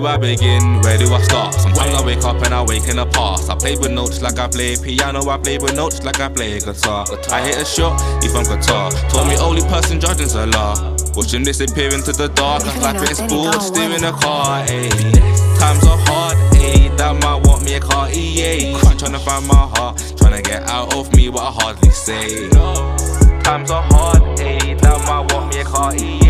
do I begin? Where do I start? Sometimes I wake up and I wake in the past. I play with notes like I play piano. I play with notes like I play guitar. I hit a shot, even guitar. Told me only person judging's a law. Watching disappear into the dark. I like it's bored, steering a car. Ayy. Times are hard, ayy. That might want me a car, EA. Trying to find my heart, trying to get out of me what I hardly say. Times are hard, ayy. That might want me a car, EA.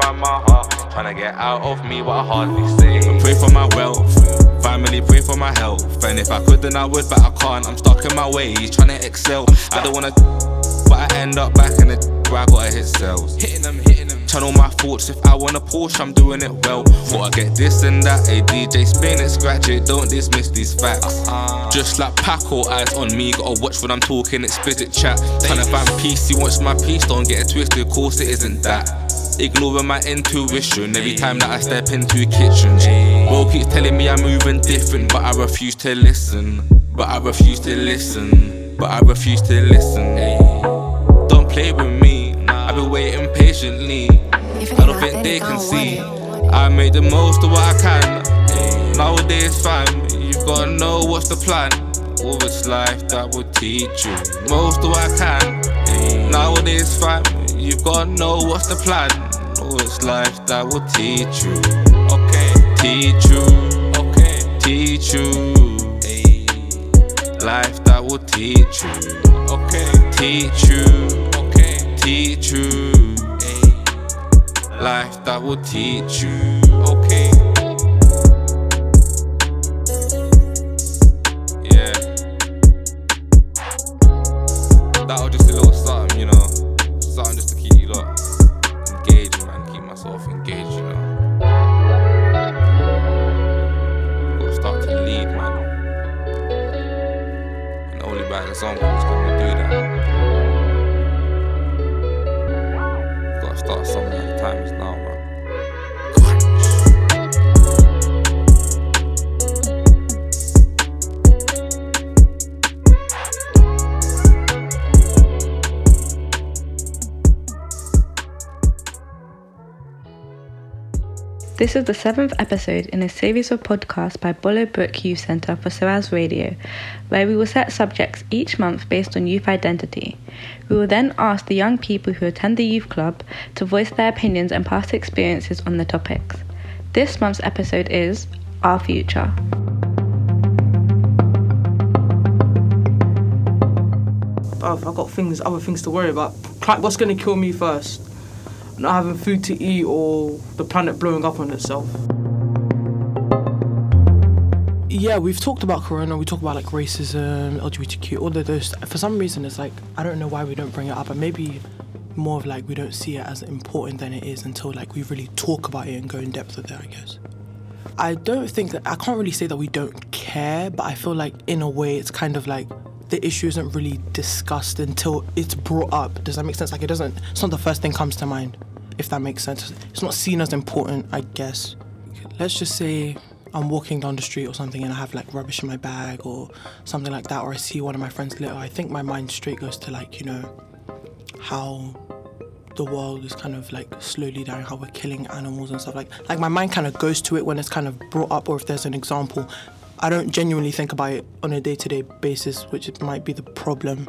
Find my heart, trying to get out of me what I hardly say. Pray for my wealth. Family pray for my health. And if I could, then I would, but I can't. I'm stuck in my ways, trying to excel. I don't wanna, but I end up back in the where I gotta hit cells. Hitting them, hitting them. Channel my thoughts. If I want a Porsche, I'm doing it well. Or I get this and that. Hey DJ, spin it, scratch it. Don't dismiss these facts. Uh-huh. Just like Paco, eyes on me. Gotta watch when I'm talking. Explicit chat. Trying to find peace. You watch my peace. Don't get it twisted. Of course it isn't that. Ignoring my intuition every time that I step into kitchens. Bro keeps telling me I'm moving different, but I refuse to listen. But I refuse to listen. But I refuse to listen. Don't play with me. I've been waiting patiently. I don't think they can see. I make the most of what I can. Nowadays, fam, you've gotta know what's the plan. All this life that will teach you most of what I can. Nowadays, fam, you've gotta know what's the plan. This life that will teach you. Okay, teach you. Okay, teach you. Life that will teach you. Okay, teach you. Okay, teach you. Life that will teach you. Okay. This is the seventh episode in a series of podcasts by Bollo Brook Youth Centre for SOAS Radio, where we will set subjects each month based on youth identity. We will then ask the young people who attend the youth club to voice their opinions and past experiences on the topics. This month's episode is Our Future. Bruv, I've got things, other things to worry about. What's gonna kill me first? Not having food to eat or the planet blowing up on itself. Yeah, we've talked about Corona. We talk about like racism, LGBTQ, all of those. For some reason, it's like I don't know why we don't bring it up, and maybe more of like we don't see it as important than it is until like we really talk about it and go in depth with it. I guess. I don't think that I can't really say that we don't care, but I feel like in a way it's kind of like the issue isn't really discussed until it's brought up. Does that make sense? Like it doesn't. It's not the first thing comes to mind, if that makes sense. It's not seen as important, I guess. Let's just say I'm walking down the street or something and I have like rubbish in my bag or something like that, or I see one of my friends litter. I think my mind straight goes to like you know how the world is kind of like slowly dying, how we're killing animals and stuff like like my mind kind of goes to it when it's kind of brought up or if there's an example. I don't genuinely think about it on a day-to-day basis, which it might be the problem.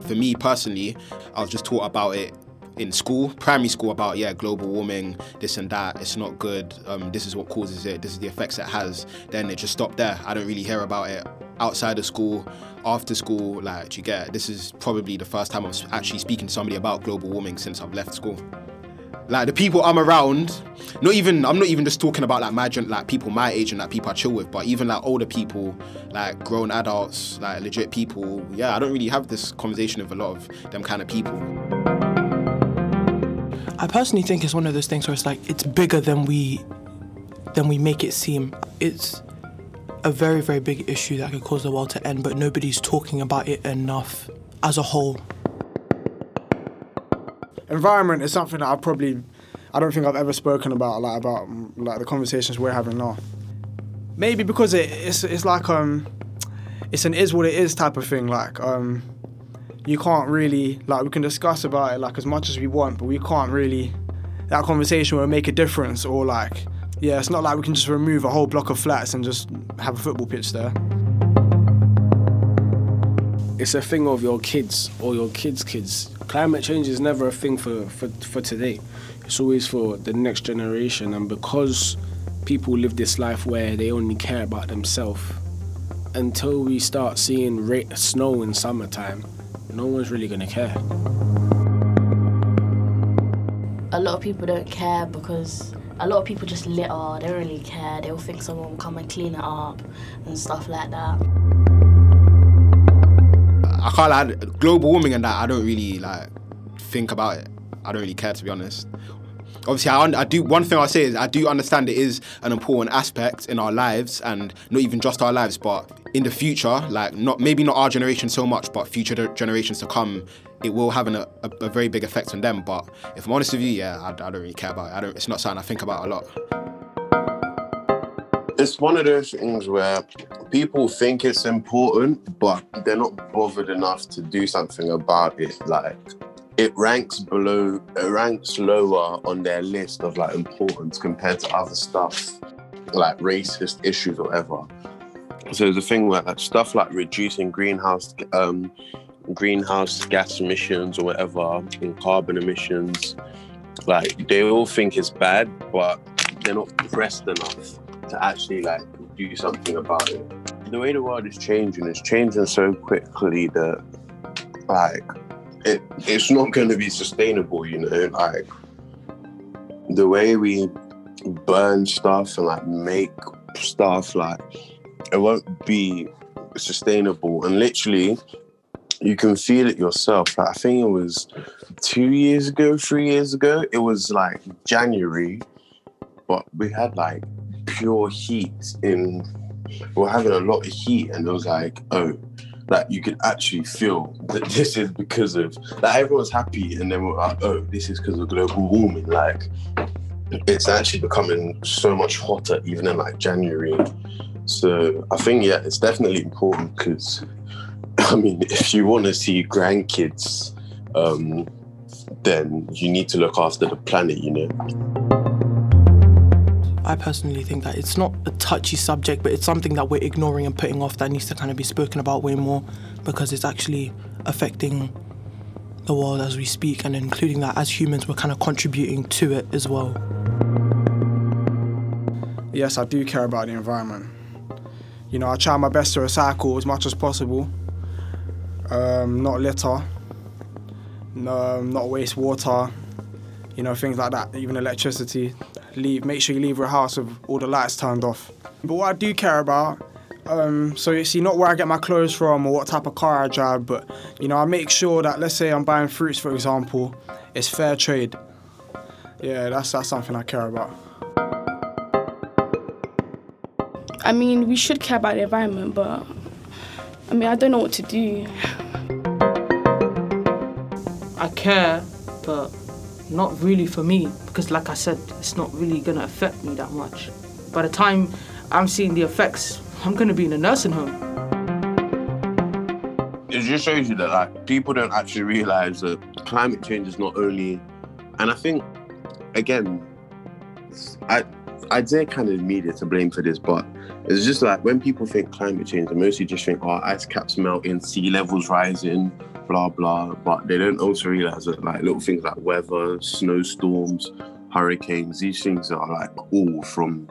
For me personally, I was just taught about it in school, primary school, about yeah, global warming, this and that. It's not good. Um, this is what causes it. This is the effects it has. Then it just stopped there. I don't really hear about it outside of school, after school. Like, you get? This is probably the first time I'm actually speaking to somebody about global warming since I've left school. Like the people I'm around, not even I'm not even just talking about like my like people my age and like people I chill with, but even like older people, like grown adults, like legit people. Yeah, I don't really have this conversation with a lot of them kind of people. I personally think it's one of those things where it's like it's bigger than we than we make it seem. It's a very very big issue that could cause the world to end, but nobody's talking about it enough as a whole. environment is something that I probably I don't think I've ever spoken about like about like the conversations we're having now. Maybe because it, it's it's like um it's an is what it is type of thing. Like um you can't really like we can discuss about it like as much as we want, but we can't really that conversation will make a difference, or like, yeah, it's not like we can just remove a whole block of flats and just have a football pitch there. It's a thing of your kids or your kids' kids. Climate change is never a thing for, for, for today. It's always for the next generation, and because people live this life where they only care about themselves, until we start seeing snow in summertime, no one's really gonna care. a lot of people don't care because a lot of people just litter. They don't really care. They'll think someone will come and clean it up and stuff like that. I can't lie, global warming and that I don't really like think about it. I don't really care to be honest. Obviously, I, I do. One thing I say is I do understand it is an important aspect in our lives, and not even just our lives, but in the future, like not maybe not our generation so much, but future generations to come, it will have an, a, a very big effect on them. But if I'm honest with you, yeah, I, I don't really care about it. I don't. It's not something I think about a lot. it's one of those things where people think it's important, but they're not bothered enough to do something about it. Like it ranks below, it ranks lower on their list of like importance compared to other stuff, like racist issues or whatever. So the thing where stuff like reducing greenhouse um, greenhouse gas emissions or whatever, and carbon emissions, like they all think it's bad, but they're not pressed enough to actually like do something about it. The way the world is changing is changing so quickly that like it it's not going to be sustainable. You know, like the way we burn stuff and like make stuff like it won't be sustainable and literally you can feel it yourself like, i think it was two years ago three years ago it was like january but we had like pure heat in we are having a lot of heat and it was like oh like you can actually feel that this is because of like everyone's happy and then we're like oh this is because of global warming. Like it's actually becoming so much hotter even in like january. So i think yeah it's definitely important because i mean if you want to see grandkids um then you need to look after the planet you know I personally think that it's not a touchy subject, but it's something that we're ignoring and putting off that needs to kind of be spoken about way more because it's actually affecting the world as we speak, and including that as humans, we're kind of contributing to it as well. Yes, I do care about the environment. You know, I try my best to recycle as much as possible, um, not litter, no, not waste water, you know, things like that, even electricity. Leave, make sure you leave your house with all the lights turned off. But what I do care about, um, so you see, not where I get my clothes from or what type of car I drive, but you know, I make sure that let's say I'm buying fruits, for example, it's fair trade. Yeah, that's that's something I care about. I mean, we should care about the environment, but I mean, I don't know what to do. I care, but not really for me because, like I said, it's not really gonna affect me that much. By the time I'm seeing the effects, I'm gonna be in a nursing home. it just shows you that like people don't actually realize that climate change is not only and i think again i i'd say kind of media to blame for this but it's just like when people think climate change they mostly just think oh ice caps melting sea levels rising blah blah but they don't also realize that like little things like weather snowstorms hurricanes these things are like all from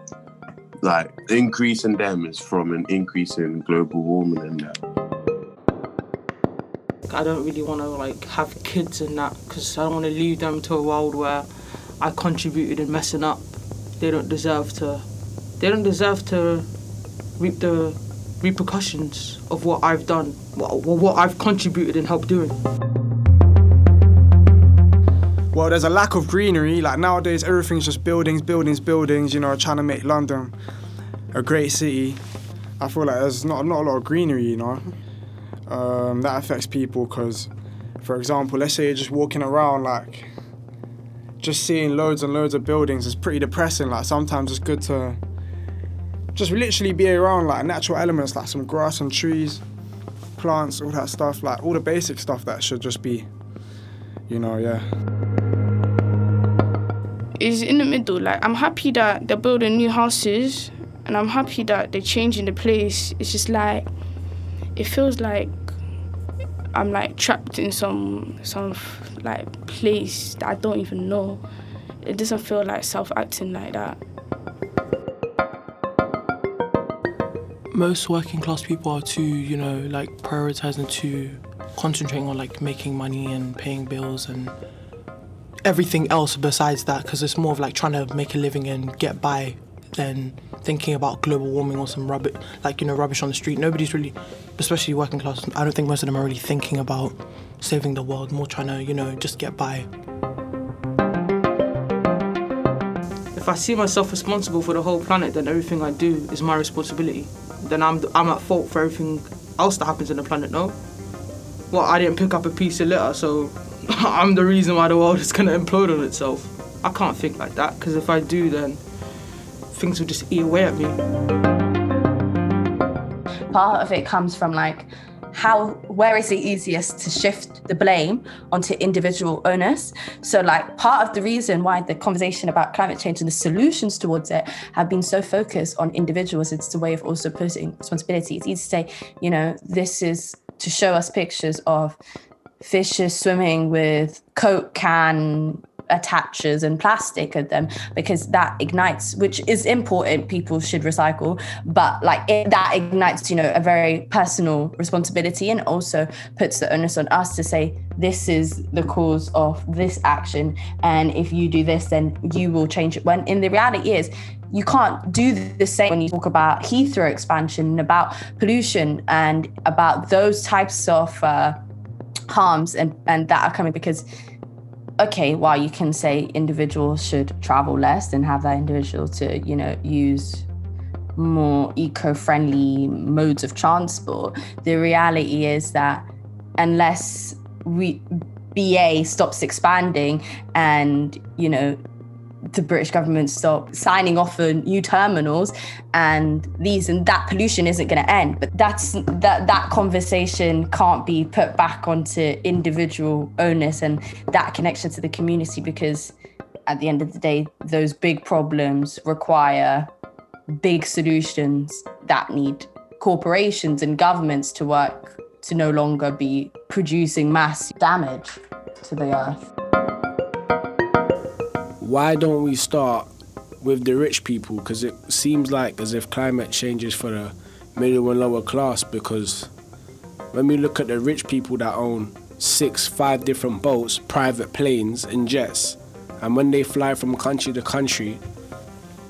like increase in them is from an increase in global warming and that I don't really want to like have kids and that because I don't want to leave them to a world where I contributed in messing up. They don't deserve to. They don't deserve to reap the repercussions of what I've done, what, what I've contributed and helped doing. Well, there's a lack of greenery. Like nowadays, everything's just buildings, buildings, buildings. You know, trying to make London a great city. I feel like there's not not a lot of greenery. You know, um, that affects people because, for example, let's say you're just walking around, like just seeing loads and loads of buildings is pretty depressing. Like sometimes it's good to just literally be around like natural elements, like some grass and trees, plants, all that stuff. Like all the basic stuff that should just be, you know, yeah. is in the middle. Like I'm happy that they're building new houses, and I'm happy that they're changing the place. It's just like it feels like I'm like trapped in some some like place that I don't even know. It doesn't feel like self-acting like that. Most working class people are too, you know, like prioritizing to concentrating on like making money and paying bills and everything else besides that because it's more of like trying to make a living and get by than thinking about global warming or some rubbish like you know rubbish on the street. Nobody's really especially working class i don't think most of them are really thinking about saving the world more trying to you know just get by. If i see myself responsible for the whole planet then everything i do is my responsibility then i'm i'm at fault for everything else that happens in the planet no well i didn't pick up a piece of litter so I'm the reason why the world is to implode on itself. I can't think like that because if I do, then things will just eat away at me. Part of it comes from like how where is it easiest to shift the blame onto individual owners? So like part of the reason why the conversation about climate change and the solutions towards it have been so focused on individuals it's a way of also putting responsibility. It's easy to say you know this is to show us pictures of fishes swimming with coke can attachers and plastic at them because that ignites which is important people should recycle but like it, that ignites you know a very personal responsibility and also puts the onus on us to say this is the cause of this action and if you do this then you will change it. When in the reality is you can't do the same when you talk about Heathrow expansion, about pollution, and about those types of uh, harms and, and that are coming because okay while you can say individuals should travel less and have that individual to you know use more eco-friendly modes of transport. The reality is that unless we BA stops expanding and you know the British government stop signing off on new terminals and these and that pollution isn't going to end. But that's that that conversation can't be put back onto individual onus and that connection to the community because at the end of the day, those big problems require big solutions that need corporations and governments to work to no longer be producing mass damage to the earth why don't we start with the rich people? Because it seems like as if climate change is for the middle and lower class. Because when we look at the rich people that own six, five different boats, private planes, and jets, and when they fly from country to country,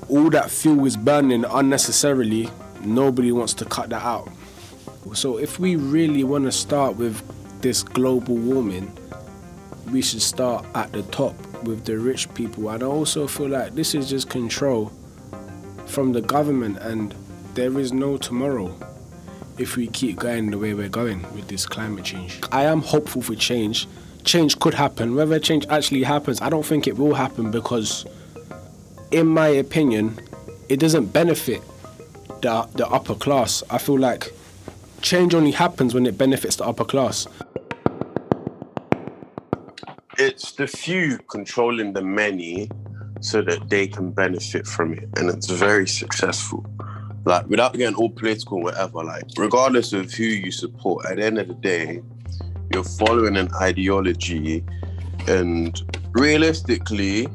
all that fuel is burning unnecessarily. Nobody wants to cut that out. So if we really want to start with this global warming, we should start at the top with the rich people. And I also feel like this is just control from the government, and there is no tomorrow if we keep going the way we're going with this climate change. I am hopeful for change. Change could happen. Whether change actually happens, I don't think it will happen because, in my opinion, it doesn't benefit the, the upper class. I feel like change only happens when it benefits the upper class it's the few controlling the many so that they can benefit from it. And it's very successful. Like, without getting all political, or whatever, like, regardless of who you support, at the end of the day, you're following an ideology. And realistically,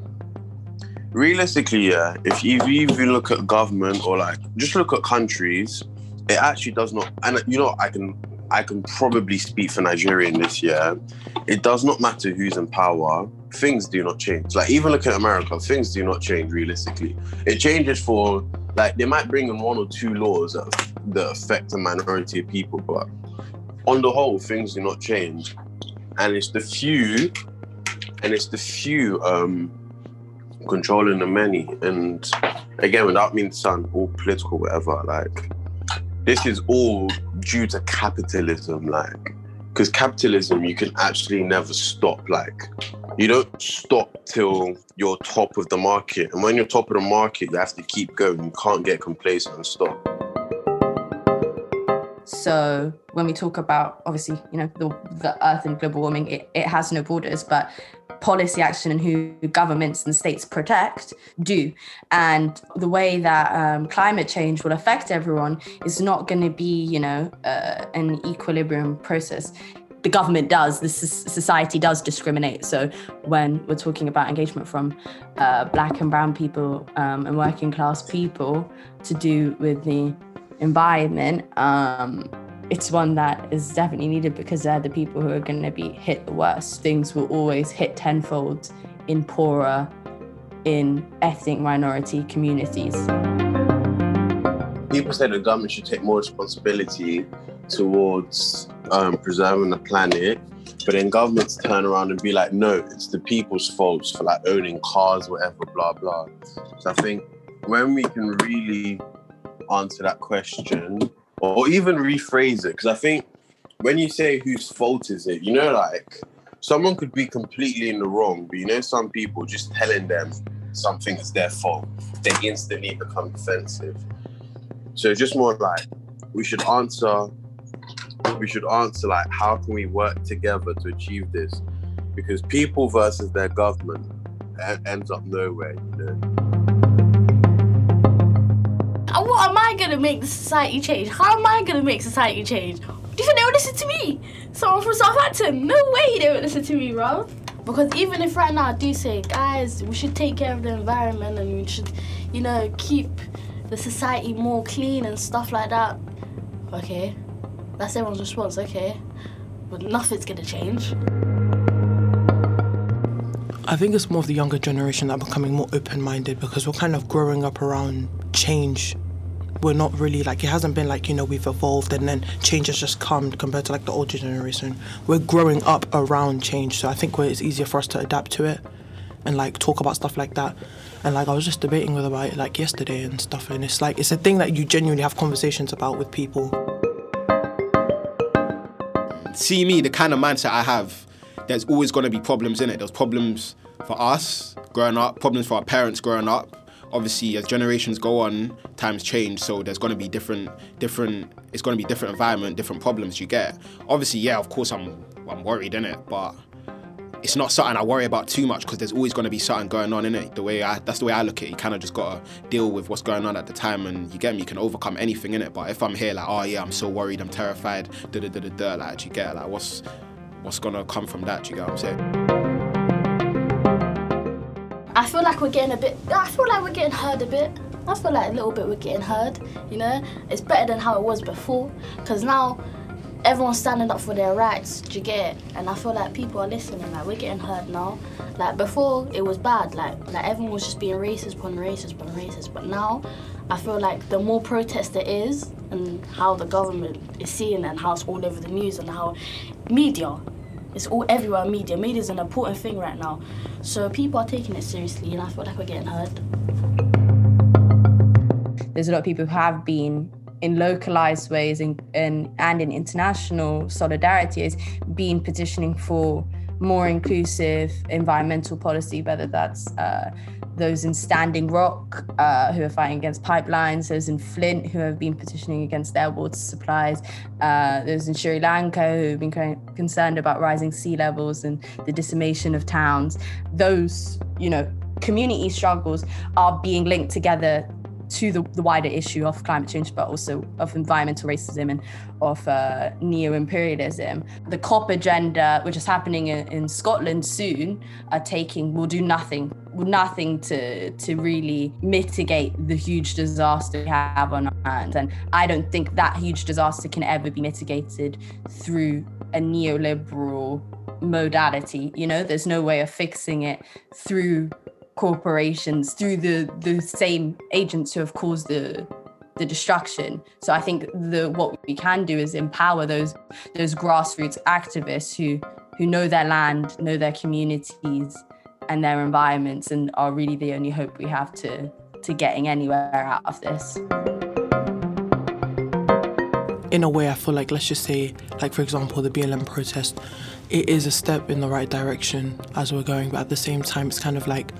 realistically, yeah, if you even look at government or like just look at countries, it actually does not. And you know, I can I can probably speak for Nigeria in this year. It does not matter who's in power. Things do not change. Like even look at America, things do not change realistically. It changes for like they might bring in one or two laws that, that affect a minority of people, but on the whole, things do not change. And it's the few, and it's the few um, controlling the many. And again, without meaning to sound all political, whatever, like this is all due to capitalism, like because capitalism you can actually never stop. Like you don't stop till you're top of the market, and when you're top of the market, you have to keep going. You can't get complacent and stop. So when we talk about obviously, you know, the, the earth and global warming, it, it has no borders, but policy action and who governments and states protect do. And the way that um, climate change will affect everyone is not going to be, you know, uh, an equilibrium process. The government does, the society does discriminate. So when we're talking about engagement from uh, black and brown people um, and working class people to do with the environment, um, it's one that is definitely needed because they're the people who are going to be hit the worst. Things will always hit tenfold in poorer, in ethnic minority communities. People say the government should take more responsibility towards um, preserving the planet, but then governments turn around and be like, no, it's the people's fault for like owning cars, whatever, blah, blah. So I think when we can really answer that question, or even rephrase it because I think when you say whose fault is it, you know, like someone could be completely in the wrong, but you know, some people just telling them something is their fault, they instantly become defensive. So just more like we should answer, we should answer like how can we work together to achieve this? Because people versus their government ends up nowhere, you know I gonna make the society change? How am I gonna make society change? Do you think they would listen to me? Someone from Southampton? No way they would listen to me, bro. Because even if right now I do say, guys, we should take care of the environment and we should, you know, keep the society more clean and stuff like that. Okay, that's everyone's response. Okay, but nothing's gonna change. I think it's more of the younger generation that are becoming more open minded because we're kind of growing up around change we're not really like it hasn't been like you know we've evolved and then change has just come compared to like the older generation. We're growing up around change so i think it's easier for us to adapt to it and like talk about stuff like that. And like i was just debating with about it like yesterday and stuff and it's like it's a thing that you genuinely have conversations about with people. See me the kind of mindset i have there's always going to be problems in it. There's problems for us growing up problems for our parents growing up obviously as generations go on times change so there's to be different different it's to be different environment different problems you get obviously yeah of course i'm i'm worried in it but it's not something I worry about too much because there's always going to be something going on in it. The way I, that's the way I look at it. You kind of just got to deal with what's going on at the time, and you get me. You can overcome anything in it. But if I'm here like, oh yeah, I'm so worried, I'm terrified, da da da da da, like, you get like, what's what's gonna come from that? Do you get what I'm saying? I feel like we're getting a bit. I feel like we're getting heard a bit. I feel like a little bit we're getting heard. You know, it's better than how it was before. Cause now everyone's standing up for their rights. Do you get it? And I feel like people are listening. Like we're getting heard now. Like before, it was bad. Like like everyone was just being racist upon racist upon racist. But now, I feel like the more protest there is, and how the government is seeing it, and how it's all over the news, and how media it's all everywhere media. Media is an important thing right now. So people are taking it seriously, and I feel like we're getting heard. There's a lot of people who have been in localized ways and, and, and in international solidarity has been petitioning for more inclusive environmental policy, whether that's uh, those in Standing Rock uh, who are fighting against pipelines, those in Flint who have been petitioning against their water supplies, uh, those in Sri Lanka who have been concerned about rising sea levels and the decimation of towns. Those, you know, community struggles are being linked together to the, the wider issue of climate change, but also of environmental racism and of uh, neo imperialism. The COP agenda, which is happening in, in Scotland soon, are taking will do nothing, nothing to to really mitigate the huge disaster we have on our hands. And I don't think that huge disaster can ever be mitigated through a neoliberal modality. You know, there's no way of fixing it through corporations through the the same agents who have caused the the destruction. So I think the what we can do is empower those those grassroots activists who who know their land, know their communities and their environments and are really the only hope we have to to getting anywhere out of this. In a way I feel like let's just say like for example the BLM protest it is a step in the right direction as we're going but at the same time it's kind of like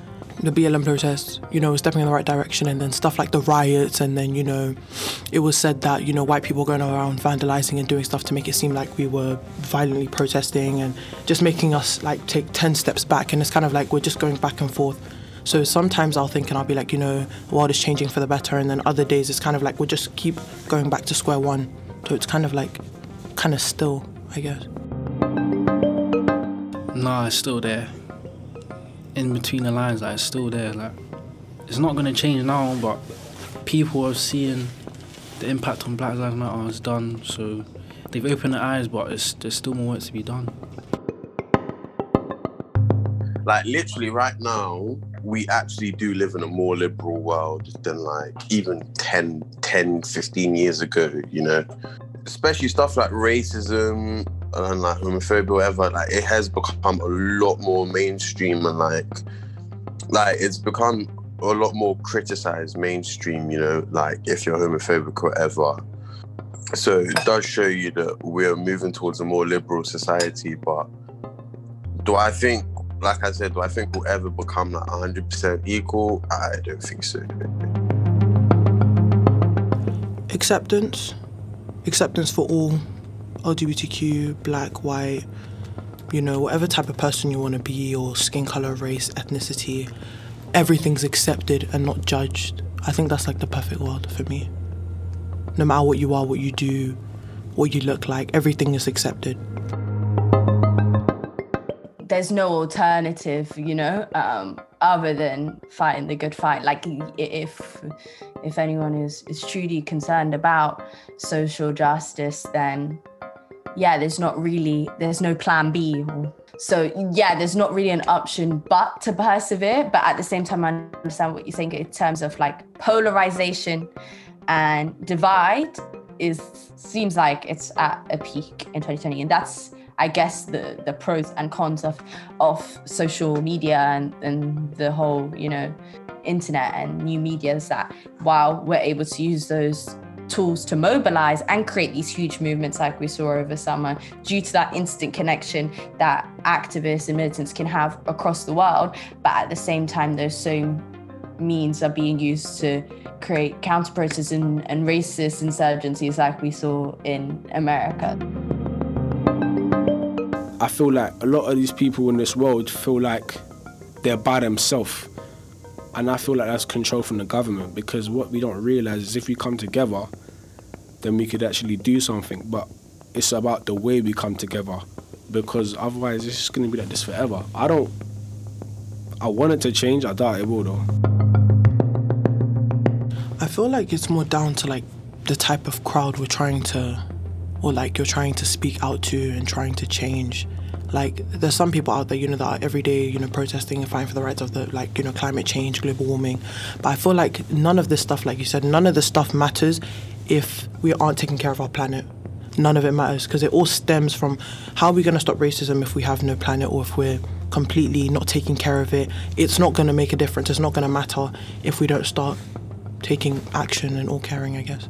the BLM protests, you know, stepping in the right direction, and then stuff like the riots, and then you know, it was said that you know white people going around vandalizing and doing stuff to make it seem like we were violently protesting, and just making us like take ten steps back, and it's kind of like we're just going back and forth. So sometimes I'll think and I'll be like, you know, the world is changing for the better, and then other days it's kind of like we'll just keep going back to square one. So it's kind of like, kind of still, I guess. Nah, it's still there. In between the lines, like it's still there. Like it's not gonna change now, but people are seeing the impact on Black Lives Matter is done. So they've opened their eyes, but it's, there's still more work to be done. Like literally right now, we actually do live in a more liberal world than like even 10, 10, 15 years ago, you know? Especially stuff like racism and like homophobia, whatever, like it has become a lot more mainstream and like like it's become a lot more criticized mainstream, you know, like if you're homophobic whatever. So it does show you that we're moving towards a more liberal society, but do I think like I said, do I think we'll ever become like 100% equal? I don't think so. Acceptance, acceptance for all, LGBTQ, black, white, you know, whatever type of person you want to be, or skin color, race, ethnicity, everything's accepted and not judged. I think that's like the perfect world for me. No matter what you are, what you do, what you look like, everything is accepted there's no alternative, you know, um, other than fighting the good fight. Like if if anyone is is truly concerned about social justice, then yeah, there's not really there's no plan B. So yeah, there's not really an option but to persevere. But at the same time, I understand what you're saying in terms of like polarization and divide is seems like it's at a peak in 2020, and that's I guess the the pros and cons of of social media and, and the whole you know internet and new media that while we're able to use those tools to mobilize and create these huge movements like we saw over summer due to that instant connection that activists and militants can have across the world but at the same time those same means are being used to create counter protests and, and racist insurgencies like we saw in america I feel like a lot of these people in this world feel like they're by themselves. And I feel like that's control from the government because what we don't realize is if we come together, then we could actually do something. But it's about the way we come together because otherwise it's just going to be like this forever. I don't. I want it to change. I doubt it will though. I feel like it's more down to like the type of crowd we're trying to or like you're trying to speak out to and trying to change. Like there's some people out there, you know, that are every day, you know, protesting and fighting for the rights of the like, you know, climate change, global warming. But I feel like none of this stuff, like you said, none of this stuff matters if we aren't taking care of our planet. None of it matters because it all stems from how are we going to stop racism if we have no planet or if we're completely not taking care of it. It's not going to make a difference. It's not going to matter if we don't start taking action and all caring, I guess.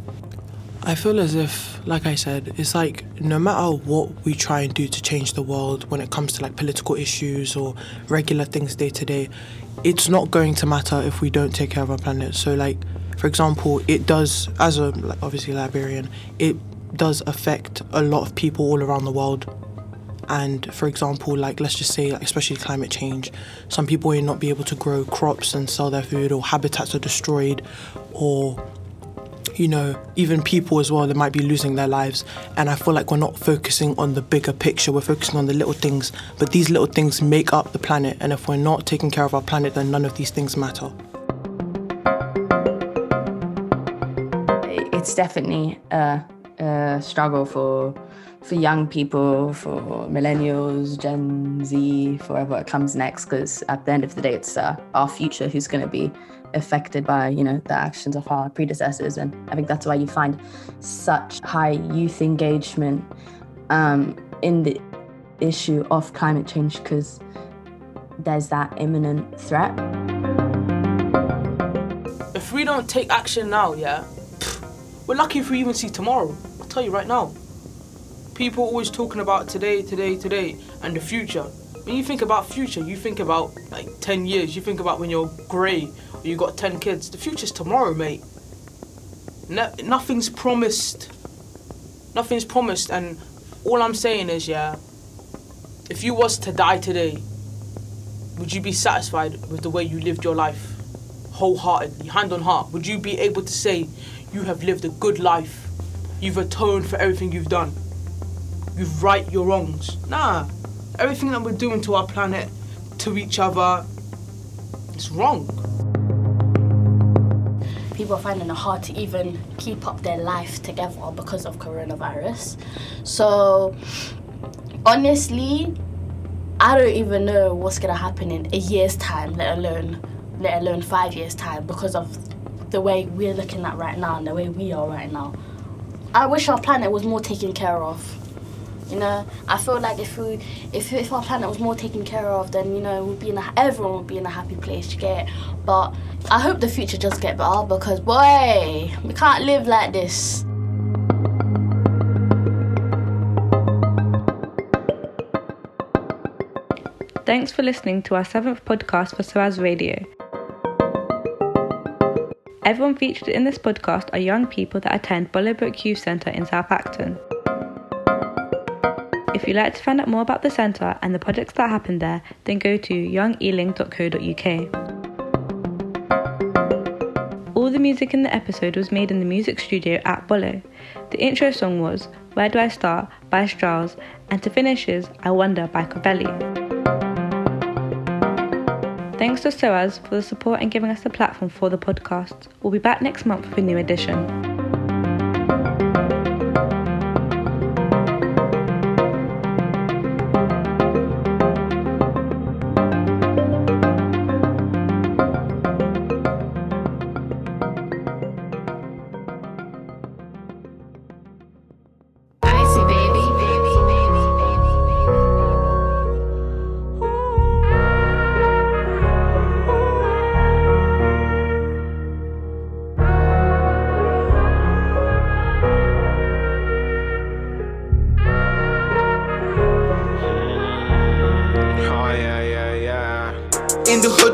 I feel as if, like I said, it's like no matter what we try and do to change the world when it comes to like political issues or regular things day to day, it's not going to matter if we don't take care of our planet. So, like, for example, it does, as a obviously Liberian, it does affect a lot of people all around the world. And for example, like let's just say, like, especially climate change, some people may not be able to grow crops and sell their food, or habitats are destroyed, or you know, even people as well, they might be losing their lives. And I feel like we're not focusing on the bigger picture, we're focusing on the little things. But these little things make up the planet. And if we're not taking care of our planet, then none of these things matter. It's definitely a, a struggle for for young people, for millennials, Gen Z, for whatever comes next, because at the end of the day, it's uh, our future who's going to be affected by you know the actions of our predecessors. And i think that's why you find such high youth engagement um, in the issue of climate change because there's that imminent threat. If we don't take action now yeah we're lucky if we even see tomorrow i'll tell you right now people are always talking about today today today and the future when you think about future, you think about like 10 years, you think about when you're grey or you got 10 kids. The future's tomorrow, mate. No, nothing's promised. Nothing's promised, and all I'm saying is, yeah, if you was to die today, would you be satisfied with the way you lived your life? Wholeheartedly, hand on heart. Would you be able to say you have lived a good life? You've atoned for everything you've done. You've right your wrongs. Nah. Everything that we're doing to our planet, to each other, it's wrong. people are finding it hard to even keep up their life together because of coronavirus. So, honestly, I don't even know what's gonna happen in a year's time, let alone let alone five years time, because of the way we're looking at right now and the way we are right now. I wish our planet was more taken care of. You know, I feel like if we, if if our planet was more taken care of, then you know we'd be in a, everyone would be in a happy place to get. But I hope the future does get better because boy, we can't live like this. Thanks for listening to our seventh podcast for SOAS Radio. Everyone featured in this podcast are young people that attend Bollo Brook Youth Centre in South Acton. If you'd like to find out more about the centre and the projects that happen there, then go to youngealing.co.uk. All the music in the episode was made in the music studio at Bollo. The intro song was Where Do I Start by Strauss, and to finish is I Wonder by Covelli. Thanks to SOAS for the support and giving us the platform for the podcast. We'll be back next month with a new edition.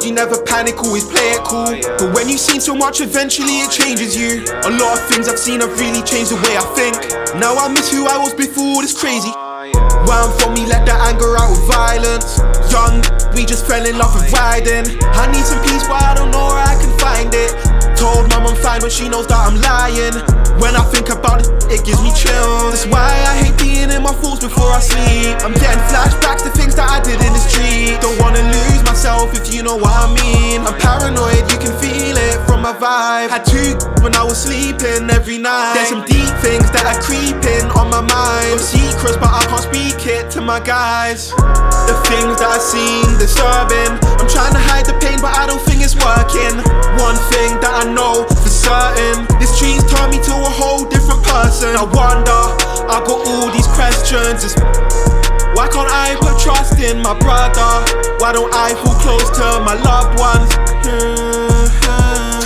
You never panic, always play it cool. Oh, but when you've seen so much, eventually it changes you. A lot of things I've seen have really changed the way I think. Oh, now I miss who I was before, it's crazy. Where I'm from, we let the anger out with violence. Young, we just fell in love with riding. I need some peace, but I don't know where I can find it. Told mom I'm fine, but she knows that I'm lying. When I think about it, it gives me chills. That's why I hate being in my thoughts before I sleep. I'm getting flashbacks to things that I did in the street. Don't wanna lose myself if you know what I mean. I'm paranoid, you can feel it from my vibe. Had two when I was sleeping every night. There's some deep things that are creeping on my mind. Some secrets, but I can't speak it to my guys. The things that I seen disturbing. Why can't I put trust in my brother? Why don't I feel close to my loved ones?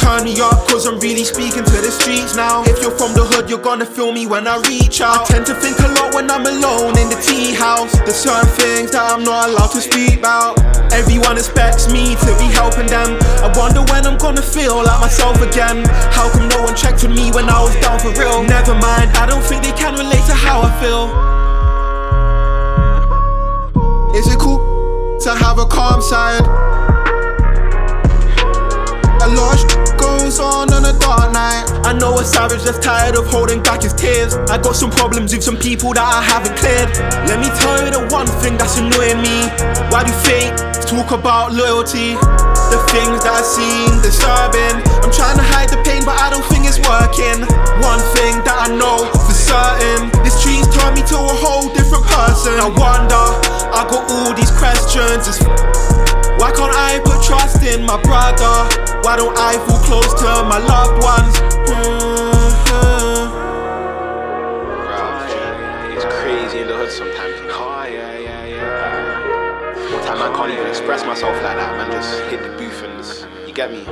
Turn me up, cause I'm really speaking to the streets now. If you're from the hood, you're gonna feel me when I reach out. I tend to think a lot when I'm alone in the tea house. There's certain things that I'm not allowed to speak about. Everyone expects me to be helping them. I wonder when I'm gonna feel like myself again. How come no one checked on me when I was down for real? Never mind, I don't think they can relate to how I feel. Is it cool to have a calm side? A sh- goes on on a dark night. I know a savage that's tired of holding back his tears. I got some problems with some people that I haven't cleared. Let me tell you the one thing that's annoying me. Why do you fake talk about loyalty? The things that I seen disturbing. I'm trying to hide the pain, but I don't think it's working. One thing that I know for certain, this dream's turned me to a whole different person. I wonder, I got all these questions. It's why can't I put trust in my brother? Why don't I feel close to my loved ones? It's express myself like that, man. Just hit the booth and just, you get me.